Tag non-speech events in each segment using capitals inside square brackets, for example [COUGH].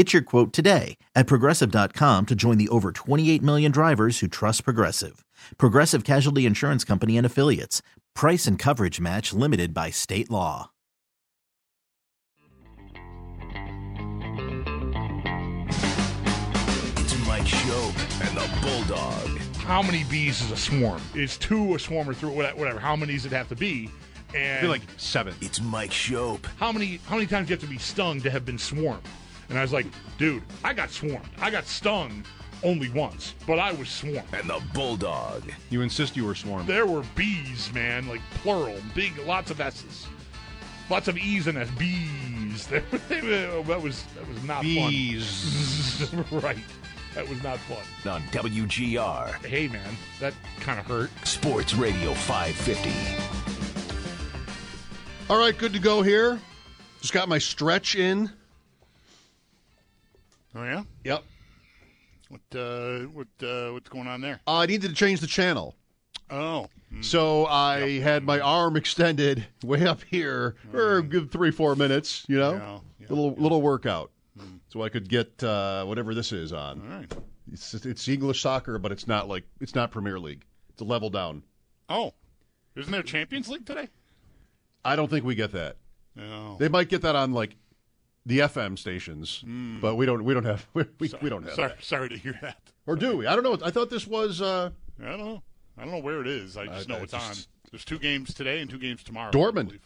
Get your quote today at progressive.com to join the over 28 million drivers who trust Progressive. Progressive Casualty Insurance Company and Affiliates. Price and coverage match limited by state law. It's Mike Schopp and the Bulldog. how many bees is a swarm? Is two a swarm or three, whatever? How many does it have to be? And I feel like seven. It's Mike Schopp. how many how many times do you have to be stung to have been swarmed? And I was like, dude, I got swarmed. I got stung only once, but I was swarmed. And the Bulldog. You insist you were swarmed. There were bees, man, like plural, big, lots of S's, lots of E's and S. Bees. [LAUGHS] that was that was not Bees. fun. [LAUGHS] right, that was not fun. On WGR. Hey, man, that kind of hurt. Sports Radio 550. All right, good to go here. Just got my stretch in. Oh yeah, Yep. what uh, what uh, what's going on there? Uh, I needed to change the channel. Oh, So I had my arm [LAUGHS] extended way up here for a good three, four minutes, you know? Yeah, yeah, little little workout. So I could get uh, whatever this is on. all right. It's, it's English soccer, but it's not like it's not Premier League. It's a level down. Oh, isn't there Champions League today? I don't think we get that. No. They might get that on like the FM stations, but we don't. We don't have. [LAUGHS] We, we, we don't have Sorry, sorry to hear that. Or do we? I don't know. I thought this was uh, I don't know. I don't know where it is. I just I- know I it's on. There's two games today and two games tomorrow. Dortmund.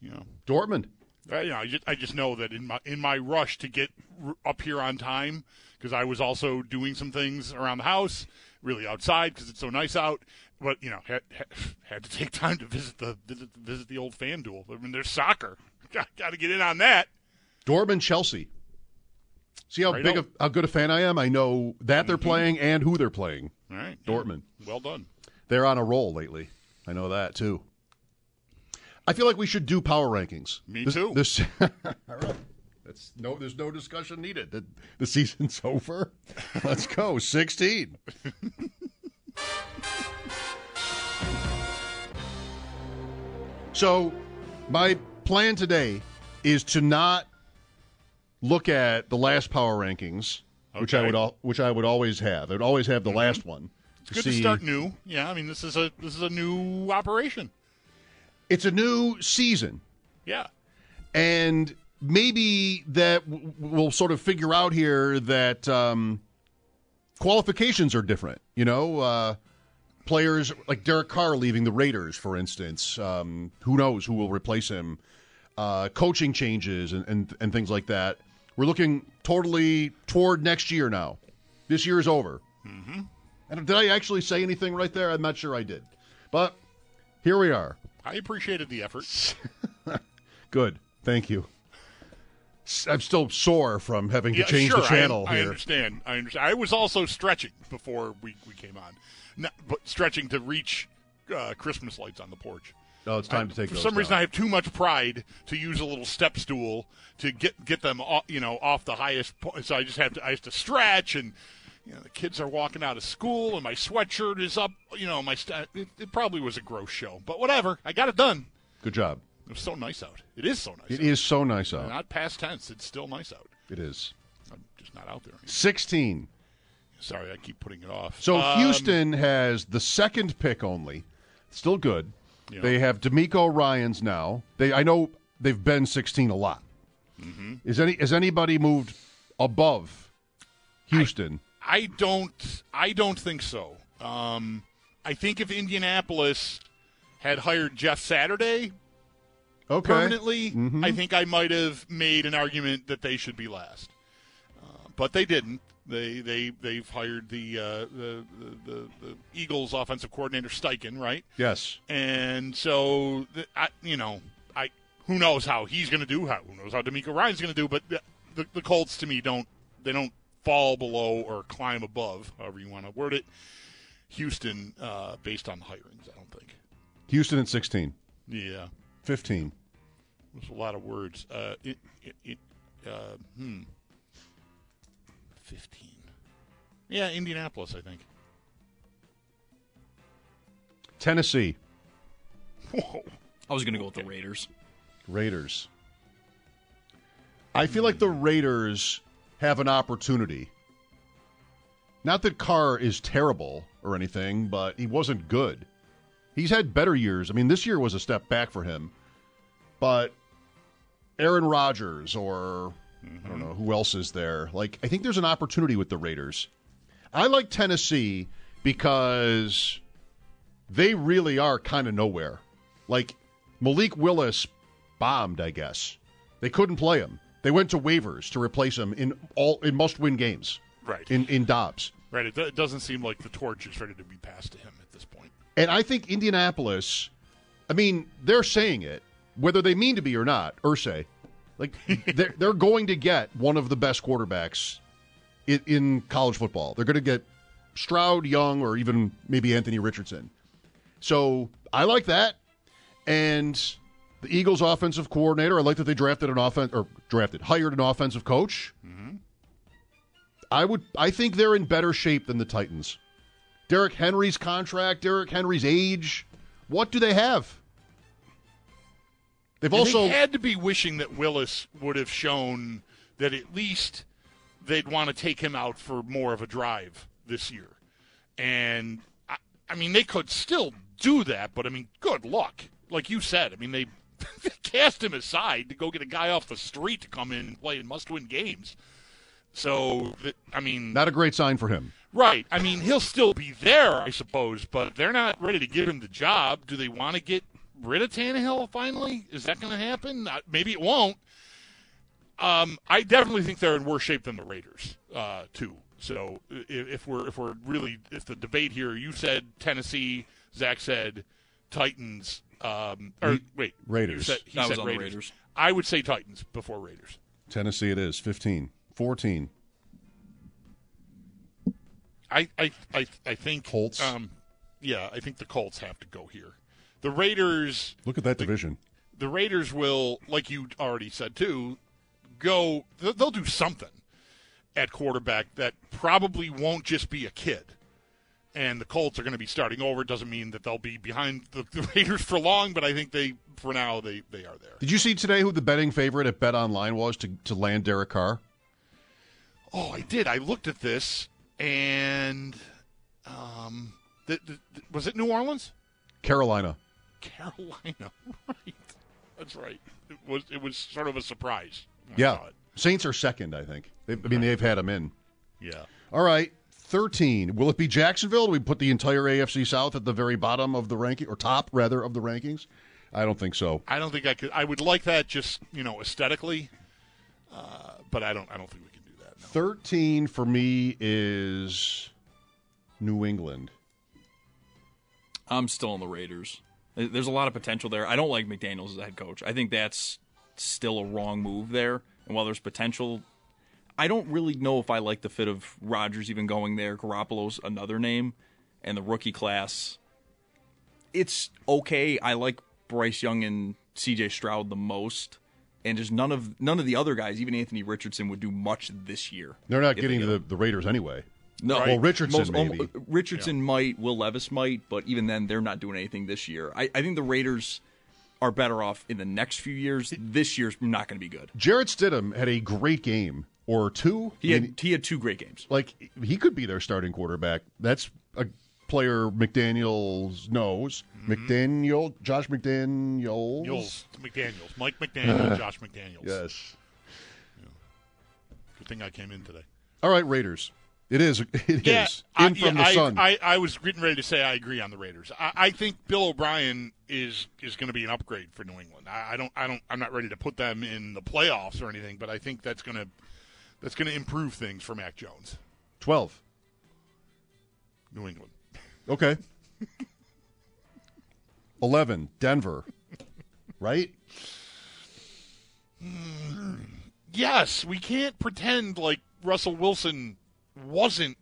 You know, Dortmund. uh, you know, I just, I just know that in my in my rush to get r- up here on time because I was also doing some things around the house, really outside because it's so nice out. But you know, had, had, had to take time to visit the visit, visit the old FanDuel. I mean, there's soccer. Got, got to get in on that. Dortmund, Chelsea. See how Right big how good a fan I am. I know that they're mm-hmm. playing and who they're playing. All right, Dortmund. Well done. They're on a roll lately. I know that too. I feel like we should do power rankings. Me This- too. This, [LAUGHS] all right. That's no. There's no discussion needed. The, the season's [LAUGHS] over. Let's go. Sixteen. [LAUGHS] so, my plan today is to not look at the last power rankings, which I would al- which I would always have. I would always have the last one. It's good to start new. Yeah, I mean, this is a this is a new operation. It's a new season. Yeah. and maybe that w- we'll sort of figure out here that um, qualifications are different. You know, uh, players like Derek Carr leaving the Raiders, for instance. Um, who knows who will replace him? Uh, coaching changes and, and and things like that. We're looking totally toward next year now. This year is over. Mm-hmm. And did I actually say anything right there? I'm not sure I did, but here we are. I appreciated the effort. [LAUGHS] Good. Thank you. I'm still sore from having to Yeah, change sure, the channel I, I here. understand. I understand. I was also stretching before we, we came on, Not, but stretching to reach uh, Christmas lights on the porch. Oh, it's time I- to take For those some reason. I have too much pride to use a little step stool to get get them, off, you know, off the highest point. So I just have to I have to stretch, and you know, the kids are walking out of school, and my sweatshirt is up. You know, my st- it, it probably was a gross show, but whatever. I got it done. Good job. It was so nice out. It is so nice. It out. is so nice out. Not past tense. It's still nice out. It is. I'm just not out there. Anymore. 16. Sorry, I keep putting it off. So Um, Houston has the second pick only. Still good. Yeah. They have DeMeco Ryans now. They I know they've been 16 a lot. Mm-hmm. Is any has anybody moved above Houston? I don't. I don't think so. Um, I think if Indianapolis had hired Jeff Saturday Okay. permanently, I think I might have made an argument that they should be last. Uh, but they didn't. They they they've hired the, uh, the, the the Eagles offensive coordinator Steichen, right? Yes. And so, the, I, you know, I who knows how he's going to do? How who knows how DeMeco Ryan's going to do? But the, the the Colts to me don't they don't fall below or climb above, however you want to word it. Houston, uh, based on the hirings, I don't think. Houston at 16. Yeah, 15. there's a lot of words. Uh, it, it, it uh, hmm, fifteen. Yeah, Indianapolis, I think. Tennessee. Whoa. I was going to go with the Raiders. Raiders. I feel like the Raiders have an opportunity. Not that Carr is terrible or anything, but he wasn't good. He's had better years. I mean, this year was a step back for him. But Aaron Rodgers or I don't know who else is there. Like I think there's an opportunity with the Raiders. I like Tennessee because they really are kind of nowhere. Like Malik Willis bombed, I guess. They couldn't play him. They went to waivers to replace him in all in must-win games. Right. In in Dobbs. Right. It, it doesn't seem like the torch is ready to be passed to him at this point. And I think Indianapolis, I mean, they're saying it, whether they mean to be or not, Ursay. Like, they're, they're going to get one of the best quarterbacks in, in college football. They're going to get Stroud, Young, or even maybe Anthony Richardson. So I like that. And the Eagles' offensive coordinator, I like that they drafted an offense or drafted, hired an offensive coach. I would, I think they're in better shape than the Titans. Derrick Henry's contract, Derrick Henry's age. What do they have? They've And also they had to be wishing that Willis would have shown that at least they'd want to take him out for more of a drive this year. And I, I mean, they could still do that, but I mean, good luck. Like you said, I mean, they, [LAUGHS] they cast him aside to go get a guy off the street to come in and play in must-win games. So, I mean, not a great sign for him. Right. I mean, he'll still be there, I suppose, but they're not ready to give him the job. Do they want to get rid of Tannehill finally? Is that going to happen? Uh, maybe it won't. Um, I definitely think they're in worse shape than the Raiders, uh, too. So if, if we're if we're really if the debate here, you said Tennessee, Zach said Titans, um, or Ra- wait, Raiders. Said, he I was said on Raiders. Raiders. I would say Titans before Raiders. Tennessee it is 15, 14. I I I, I think Colts? Um, yeah, I think the Colts have to go here. The Raiders, Look at that division. the Raiders will, like you already said too, go. They'll, they'll do something at quarterback that probably won't just be a kid. And the Colts are going to be starting over. It doesn't mean that they'll be behind the, the [LAUGHS] Raiders for long, but I think they, for now, they they are there. Did you see today who the betting favorite at Bet Online was to, to land Derek Carr? Oh, I did. I looked at this, and um, the, the, was it New Orleans? Carolina. Carolina, [LAUGHS] right? That's right. It was it was sort of a surprise. Yeah. Saints are second, I think. They, I mean, they've had them in. yeah. All right, 13. Will it be Jacksonville? Do we put the entire AFC South at the very bottom of the ranking, or top, rather, of the rankings? I don't think so. I don't think I could. I would like that just you know aesthetically, uh, but I don't. I don't think we can do that. No. 13 for me is New England. I'm still on the Raiders. Uh, there's a lot of potential there. I don't like McDaniels as a head coach. I think that's still a wrong move there. And while there's potential, I don't really know if I like the fit of Rodgers even going there. Garoppolo's another name, and the rookie class. It's okay. I like Bryce Young and C.J. Stroud the most, and just none of none of the other guys, even Anthony Richardson, would do much this year. They're not if they getting get the, the Raiders anyway. No, Well, Richardson most- maybe. um, Richardson might. Will Levis might, but even then, they're not doing anything this year. I, I think the Raiders are better off in the next few years. This year's not going to be good. Jarrett Stidham had a great game or two. He I mean, had he had two great games. like he could be their starting quarterback. That's a player McDaniels knows. McDaniel, Josh McDaniels. Mules, McDaniel's, Mike McDaniel, [LAUGHS] Josh McDaniels. Yes. Good thing I came in today. All right, Raiders. It is. [LAUGHS] It is Yeah, in I, from yeah, the I, sun. I, I was getting ready to say I agree on the Raiders. I, I think Bill O'Brien is is going to be an upgrade for New England. I, I don't I don't I'm not ready to put them in the playoffs or anything, but I think that's going to that's going to improve things for Mac Jones. Twelve. New England. Okay. [LAUGHS] Eleven. Denver. Right. Hmm. Yes, we can't pretend like Russell Wilson wasn't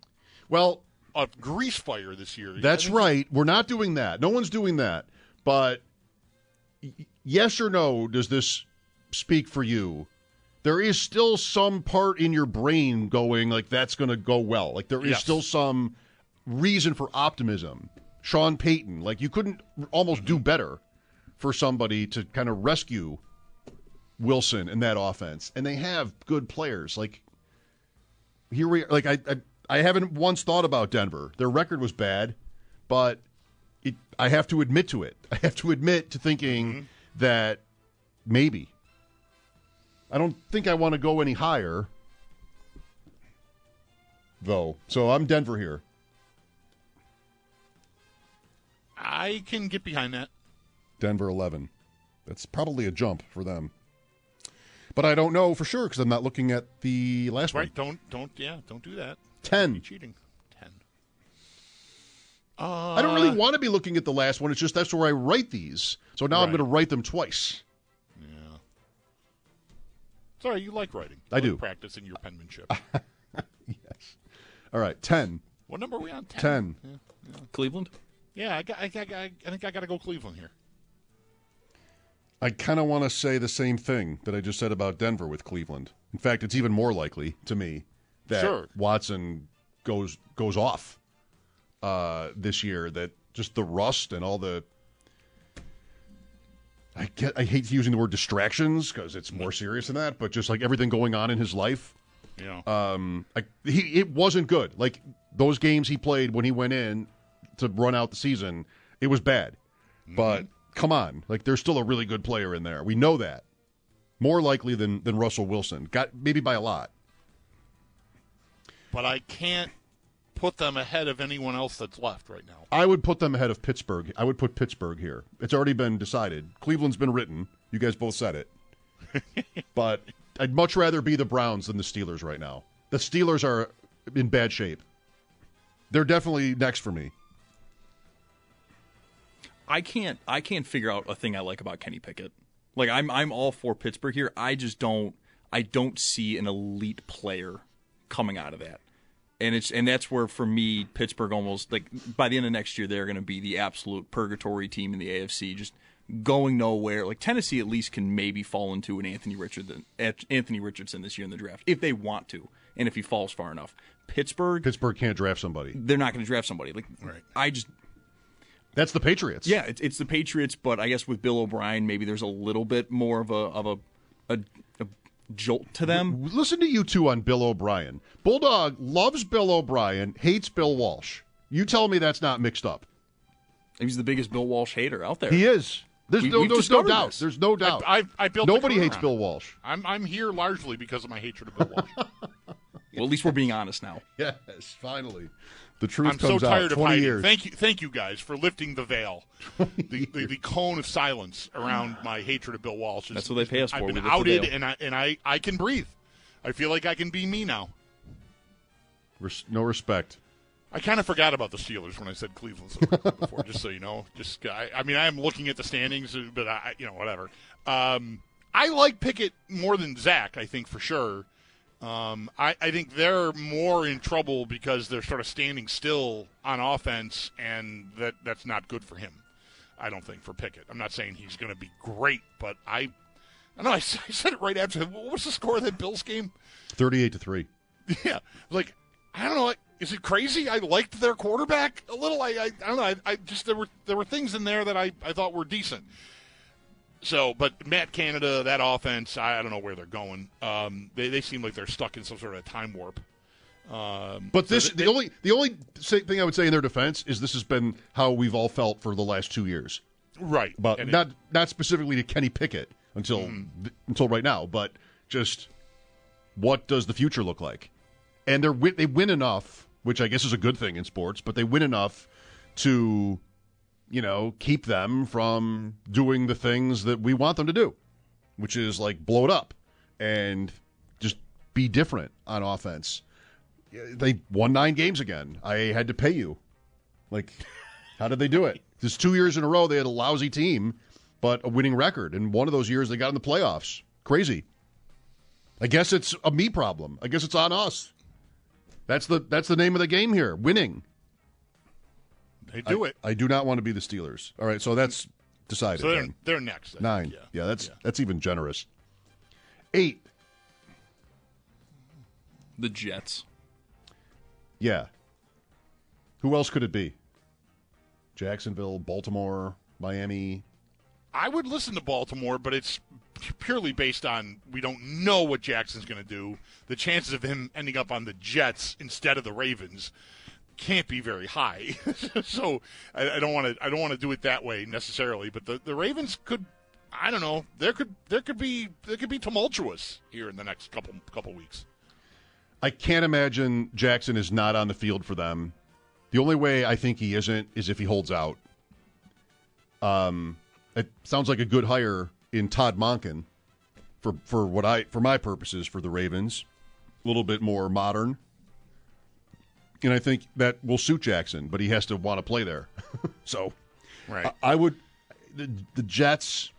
Well, a grease fire this year. That's right. We're not doing that. No one's doing that. But yes or no, does this speak for you? There is still some part in your brain going like that's going to go well. Like there is Yes. still some reason for optimism. Sean Payton, like you couldn't almost do mm-hmm. better for somebody to kind of rescue Wilson in that offense. And they have good players. Like here we are. like I, I I haven't once thought about Denver. Their record was bad, but it I have to admit to it. [LAUGHS] I have to admit to thinking mm-hmm. that maybe. I don't think I want to go any higher though. So I'm Denver here. I can get behind that. Denver 11. That's probably a jump for them. But I don't know for sure because I'm not looking at the last Right? one. Right? Don't don't yeah, don't do that. 10. You're cheating. Ten. Uh, I don't really want to be looking at the last one. It's just that's where I write these. So now I'm going to write them twice. Yeah. Sorry, you like writing. I You do. like practicing your penmanship. [LAUGHS] Yes. All right, 10. what number are we on? Ten. 10. Cleveland. Yeah, I, got, I, got, I think I got to go Cleveland here. I kind of want to say the same thing that I just said about Denver with Cleveland. In fact, it's even more likely to me that Sure. Watson goes goes off uh, this year. That just the rust and all the I get I hate using the word distractions because it's more serious than that, but just like everything going on in his life, Yeah. um, I, he it wasn't good. Like those games he played when he went in to run out the season, it was bad. But come on, like there's still a really good player in there. We know that. More likely than than Russell Wilson. Got maybe by a lot. but I can't put them ahead of anyone else that's left right now. I would put them ahead of Pittsburgh. I would put Pittsburgh here. It's already been decided. Cleveland's been written. You guys both said it. [LAUGHS] but I'd much rather be the Browns than the Steelers right now. The Steelers are in bad shape. They're definitely next for me. I can't I can't figure out a thing I like about Kenny Pickett. Like I'm I'm all for Pittsburgh here. I just don't I don't see an elite player coming out of that. And it's and that's where for me Pittsburgh almost like by the end of next year they're going to be the absolute purgatory team in the AFC just going nowhere. Like Tennessee at least can maybe fall into an Anthony Richardson Anthony Richardson this year in the draft if they want to and if he falls far enough. Pittsburgh Pittsburgh can't draft somebody. they're not going to draft somebody. Like Right. I just That's the Patriots. yeah, it's, it's the Patriots, but I guess with Bill O'Brien, maybe there's a little bit more of a of a a, a jolt to them. Listen to you two on Bill O'Brien. Bulldog loves Bill O'Brien, hates Bill Walsh. You tell me that's not mixed up. He's the biggest Bill Walsh hater out there. He is. There's We- no, there's no doubt. this. There's no doubt. I, I built Nobody hates Bill. Walsh. I'm I'm here largely because of my hatred of Bill Walsh. [LAUGHS] Well, at least we're being honest now. [LAUGHS] Yes, finally. The truth I'm so comes tired out. of 20 hiding. years. Thank you, thank you guys for lifting the veil, [LAUGHS] the, the, the cone of silence around my hatred of Bill Walsh. That's what they pay us for. I've been outed, and I and I I can breathe. I feel like I can be me now. Res- no respect. I kind of forgot about the Steelers when I said Cleveland before, just so you know. Just I, I mean, I am looking at the standings, but I, you know, whatever. Um, I like Pickett more than Zach. I think for sure. Um, I, I think they're more in trouble because they're sort of standing still on offense, and that that's not good for him. I don't think for Pickett. I'm not saying he's going to be great, but I, I don't know. I, I said it right after. What was the score of that Bills game? 38 to 3. [LAUGHS] Yeah, like I don't know. Is it crazy? I liked their quarterback a little. I, I, I don't know. I, I just there were there were things in there that I, I thought were decent. So, but Matt Canada, that offense, I, I don't know where they're going. Um, they they seem like they're stuck in some sort of time warp. Um, But so this they- the only the only thing I would say in their defense is this has been how we've all felt for the last 2 years. right, But And it- not not specifically to Kenny Pickett until Mm-hmm. until right now, but just what does the future look like? and they're they win enough, which I guess is a good thing in sports, but they win enough to, you know, keep them from doing the things that we want them to do, which is like blow it up and just be different on offense. They won nine games again. I had to pay you. Like, how did they do it? Just two years in a row, they had a lousy team, but a winning record. And one of those years, they got in the playoffs. Crazy. I guess it's a me problem. I guess it's on us. That's the that's the name of the game here. Winning. They do I, it. I do not want to be the Steelers. All right, so that's decided. So they're they're next. I think, Nine. Yeah. Yeah, that's Yeah. that's even generous. Eight. The Jets. Yeah. Who else could it be? Jacksonville, Baltimore, Miami. I would listen to Baltimore, but it's purely based on we don't know what Jackson's going to do. The chances of him ending up on the Jets instead of the Ravens can't be very high. [LAUGHS] so I, don't want to. I don't want to do it that way necessarily. But the, the Ravens could. I don't know. There could there could be there could be tumultuous here in the next couple couple weeks. I can't imagine Jackson is not on the field for them. The only way I think he isn't is if he holds out. Um, it sounds like a good hire in Todd Monken for for what I for my purposes for the Ravens. A little bit more modern. And I think that will suit Jackson, but he has to want to play there. [LAUGHS] so Right. I, I would the, the Jets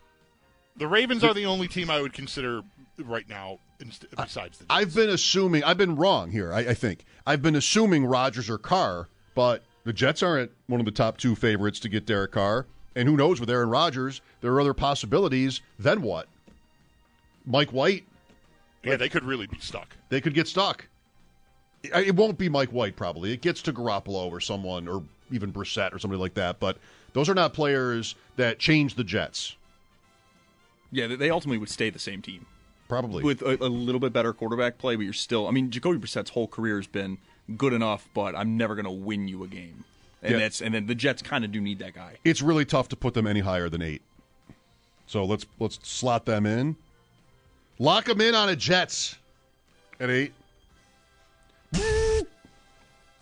the Ravens are the only team I would consider right now inst- besides the. Jets. I've been assuming I've been wrong here. I, I think I've been assuming Rodgers or Carr, but the Jets aren't one of the top two favorites to get Derek Carr. And who knows with Aaron Rodgers, there are other possibilities. Then what? Mike White, yeah, they could really be stuck. they could get stuck. It, won't be Mike White probably. It gets to Garoppolo or someone, or even Brissett or somebody like that. But those are not players that change the Jets. Yeah, they- they ultimately would stay the same team Probably. with a, a little bit better quarterback play, but you're still. I mean, Jacoby Brissett's whole career has been good enough, but I'm never going to win you a game. And Yeah. that's and then the Jets kind of do need that guy. it's really tough to put them any higher than eight. So let's let's slot them in. Lock them in on a Jets at eight.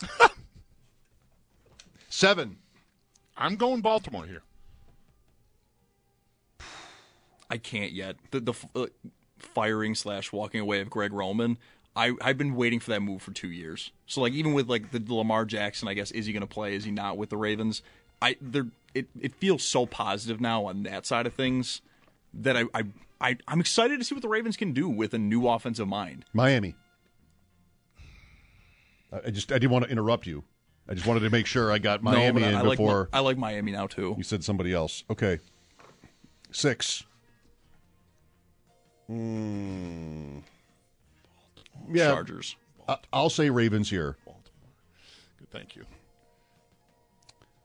[LAUGHS] Seven. I'm going Baltimore here. I can't yet. The the uh, firing slash walking away of Greg Roman. I I've been waiting for that move for two years. So like even with like the Lamar Jackson, I guess is he going to play? Is he not with the Ravens? I there it it feels so positive now on that side of things that I I. I, I'm excited to see what the Ravens can do with a new offensive mind. Miami. I I just I didn't want to interrupt you. I just wanted to make sure I got Miami no, I, in I like before Mi- I like Miami now too. you said somebody else. Okay. Six. Hmm. Yeah, Chargers. I- I'll say Ravens here. Baltimore. Good, thank you.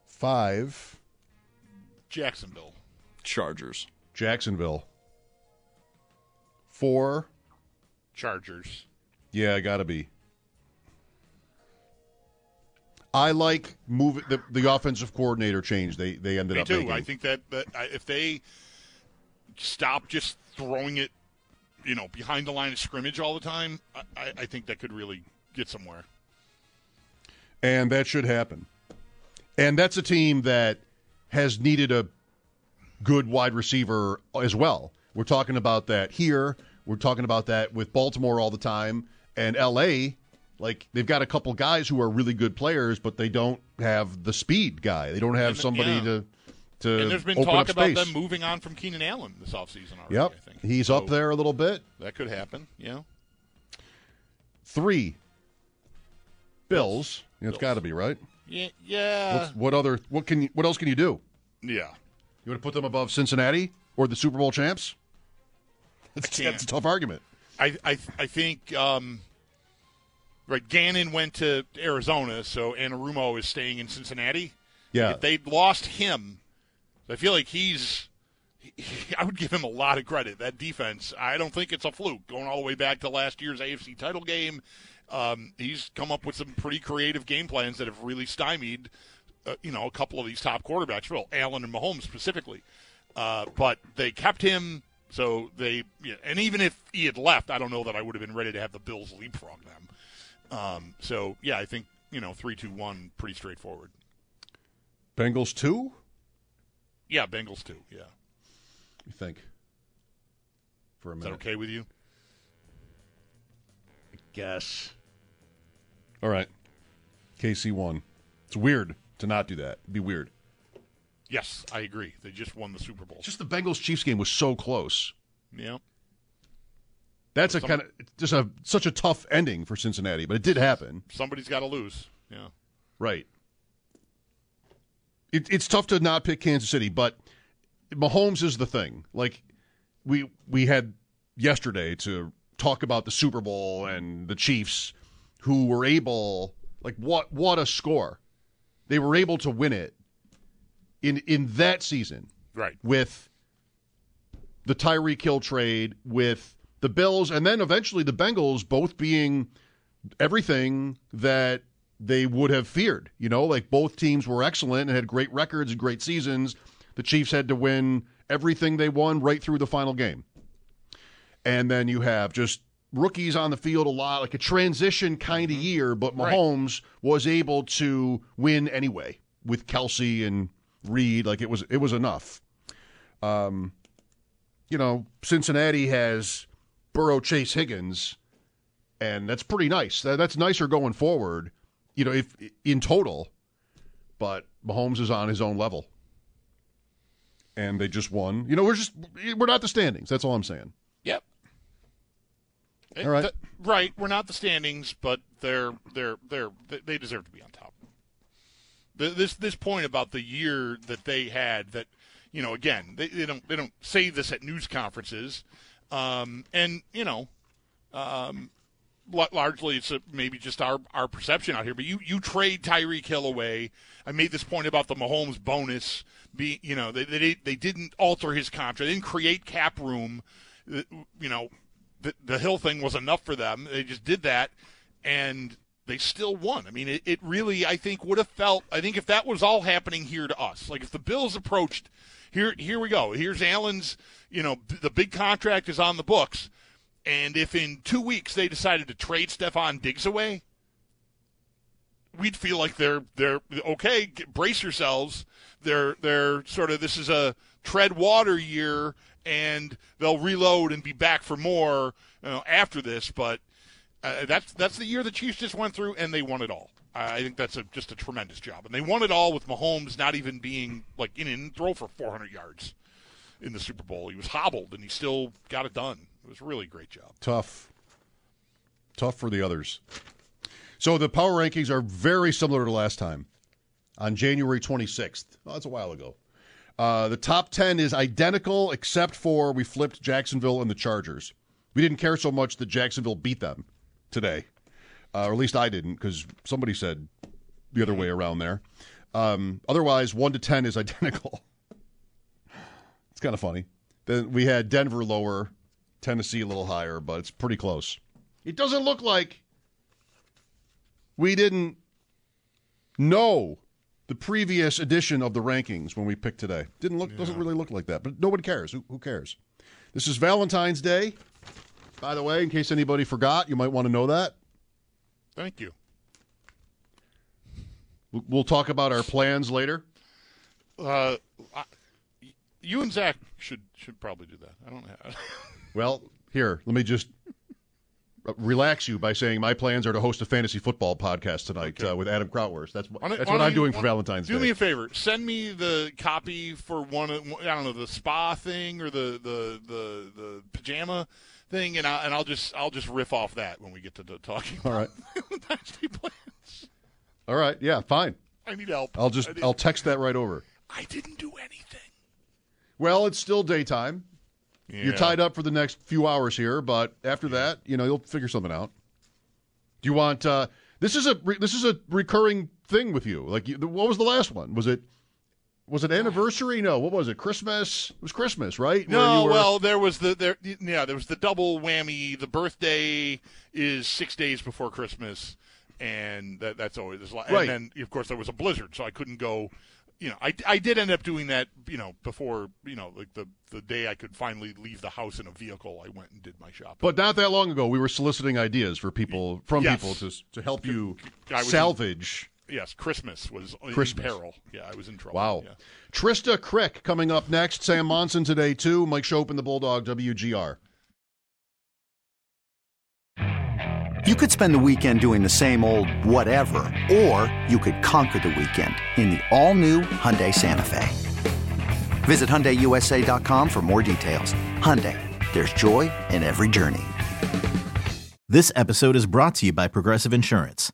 Five. Jacksonville. Chargers. Jacksonville. Four. Chargers. Yeah, gotta be. I like moving the, the offensive coordinator change. They they ended Me up too. making. I think that, that if they stop just throwing it, you know, behind the line of scrimmage all the time, I, I, I think that could really get somewhere. and that should happen. And that's a team that has needed a good wide receiver as well. We're talking about that here. We're talking about that with Baltimore all the time and LA. Like they've got a couple guys who are really good players, but they don't have the speed guy. They don't have And- somebody yeah. to to And there's been talk about them moving on from Keenan Allen this offseason already. Yep, I think. he's So up there a little bit. That could happen. Yeah. Three. Bills. Yeah, it's Bills. got to be right. Yeah. Yeah. What's, what other? What can? You, what else can you do? yeah. You want to put them above Cincinnati or the Super Bowl champs? That's, that's a tough argument. I I I think um, right. Gannon went to Arizona, so Anarumo is staying in Cincinnati. Yeah. If they lost him, I feel like he's. he- [LAUGHS] I would give him a lot of credit. That defense, I don't think it's a fluke. Going all the way back to last year's AFC title game, um, he's come up with some pretty creative game plans that have really stymied, uh, you know, a couple of these top quarterbacks, well, Allen and Mahomes specifically. Uh, but they kept him, so they, yeah, and even if he had left, I don't know that I would have been ready to have the Bills leapfrog them. Um, so yeah, I think you know three, two, one, pretty straightforward. Bengals two. Yeah, Bengals too. Yeah, You think? For a is minute. that okay with you? I guess. All right. KC one. It's weird to not do that. It'd be weird. Yes, I agree. They just won the Super Bowl. Just the Bengals Chiefs game was so close. yeah. That's a kind of just a such a tough ending for Cincinnati, but it did happen. Somebody's got to lose. Yeah. Right. It, it's tough to not pick Kansas City, but Mahomes is the thing. Like we we had yesterday to talk about the Super Bowl and the Chiefs, who were able like what what a score. They were able to win it in in that season Right. with the Tyreek Hill trade, with the Bills, and then eventually the Bengals both being everything that they would have feared. You know, like both teams were excellent and had great records and great seasons. The Chiefs had to win everything they won right through the final game. And then you have just rookies on the field a lot, like a transition kind of year, but Right. Mahomes was able to win anyway with Kelce and Reid. Like it was it was enough. Um, you know, Cincinnati has Burrow, Chase, Higgins, and that's pretty nice. That, that's nicer going forward. You know, if in total, but Mahomes is on his own level, and they just won. You know, we're just we're not the standings. That's all I'm saying. Yep. All right. Th- right. We're not the standings, but they're they're they're they- they deserve to be on top. Th- This this point about the year that they had that you know again they, they don't they don't say this at news conferences, um, and you know, um, largely it's a, maybe just our our perception out here. But you you trade Tyreek Hill away. I made this point about the Mahomes bonus. Be you know they they they didn't alter his contract. They didn't create cap room. You know the, the Hill thing was enough for them. They just did that, and they still won. I mean, it, it really, I think, would have felt. I think if that was all happening here to us, like if the Bills approached, here, here we go. Here's Allen's. You know, the big contract is on the books, and if in two weeks they decided to trade Stefon Diggs away, we'd feel like they're they're okay. Get, brace yourselves. They're they're sort of this is a tread water year, and they'll reload and be back for more you know, after this. But uh, that's that's the year the Chiefs just went through, and they won it all. I think that's a, just a tremendous job, and they won it all with Mahomes not even being like in and throw for 400 yards in the Super Bowl. He was hobbled, and he still got it done. It was a really great job. Tough. Tough for the others. So the power rankings are very similar to last time on January 26th. Oh, that's a while ago. Uh, the top 10 is identical except for we flipped Jacksonville and the Chargers. We didn't care so much that Jacksonville beat them today, uh, or at least I didn't because somebody said the other way around there. Um, otherwise, 1 to 10 is [LAUGHS] identical. it's kind of funny. Then we had Denver lower, Tennessee a little higher, but it's pretty close. It doesn't look like we didn't know the previous edition of the rankings when we picked today. Didn't look doesn't really look like that, but nobody cares. Who, who cares? This is Valentine's Day. By the way, in case anybody forgot, you might want to know that. Thank you. We'll- talk about our plans later. Uh, I, you and Zach should should probably do that. I don't have. [LAUGHS] Well, here, let me just relax you by saying my plans are to host a fantasy football podcast tonight uh, with Adam Krautwurst. That's, what that's what I'm you- doing for why- Valentine's Do Day. me a favor. Send me the copy for one. Of, I don't know the spa thing or the the the, the pajama thing, and I and I'll just I'll just riff off that when we get to the talking. All right. [LAUGHS] dynasty plans. All right. Yeah, fine. I need help. I'll just I'll text that right over. I didn't do anything. Well, it's still daytime. You're tied up for the next few hours here, but after that, you know, you'll figure something out. Do you want? Uh, this is a re- this is a recurring thing with you. Like, you, what was the last one? Was it was it anniversary? No, what was it? Christmas? It was Christmas, right? No, were- well, there was the there. Yeah, there was the double whammy. The birthday is six days before Christmas, and that, that's always there's a lot. Right. And then, of course, there was a blizzard, so I couldn't go you know, I, I did end up doing that, you know, before, you know, like the, the day I could finally leave the house in a vehicle, I went and did my shopping. But not that long ago, we were soliciting ideas for people from Yes. people to to help you I was in- salvage. Yes, Christmas was Christmas. in peril. Yeah, I was in trouble. Wow. Yeah. Trista Crick coming up next. Sam Monson today too. Mike Schopp and the Bulldog WGR. You could spend the weekend doing the same old whatever, or you could conquer the weekend in the all-new Hyundai Santa Fe. Visit HyundaiUSA.com for more details. Hyundai, there's joy in every journey. This episode is brought to you by Progressive Insurance.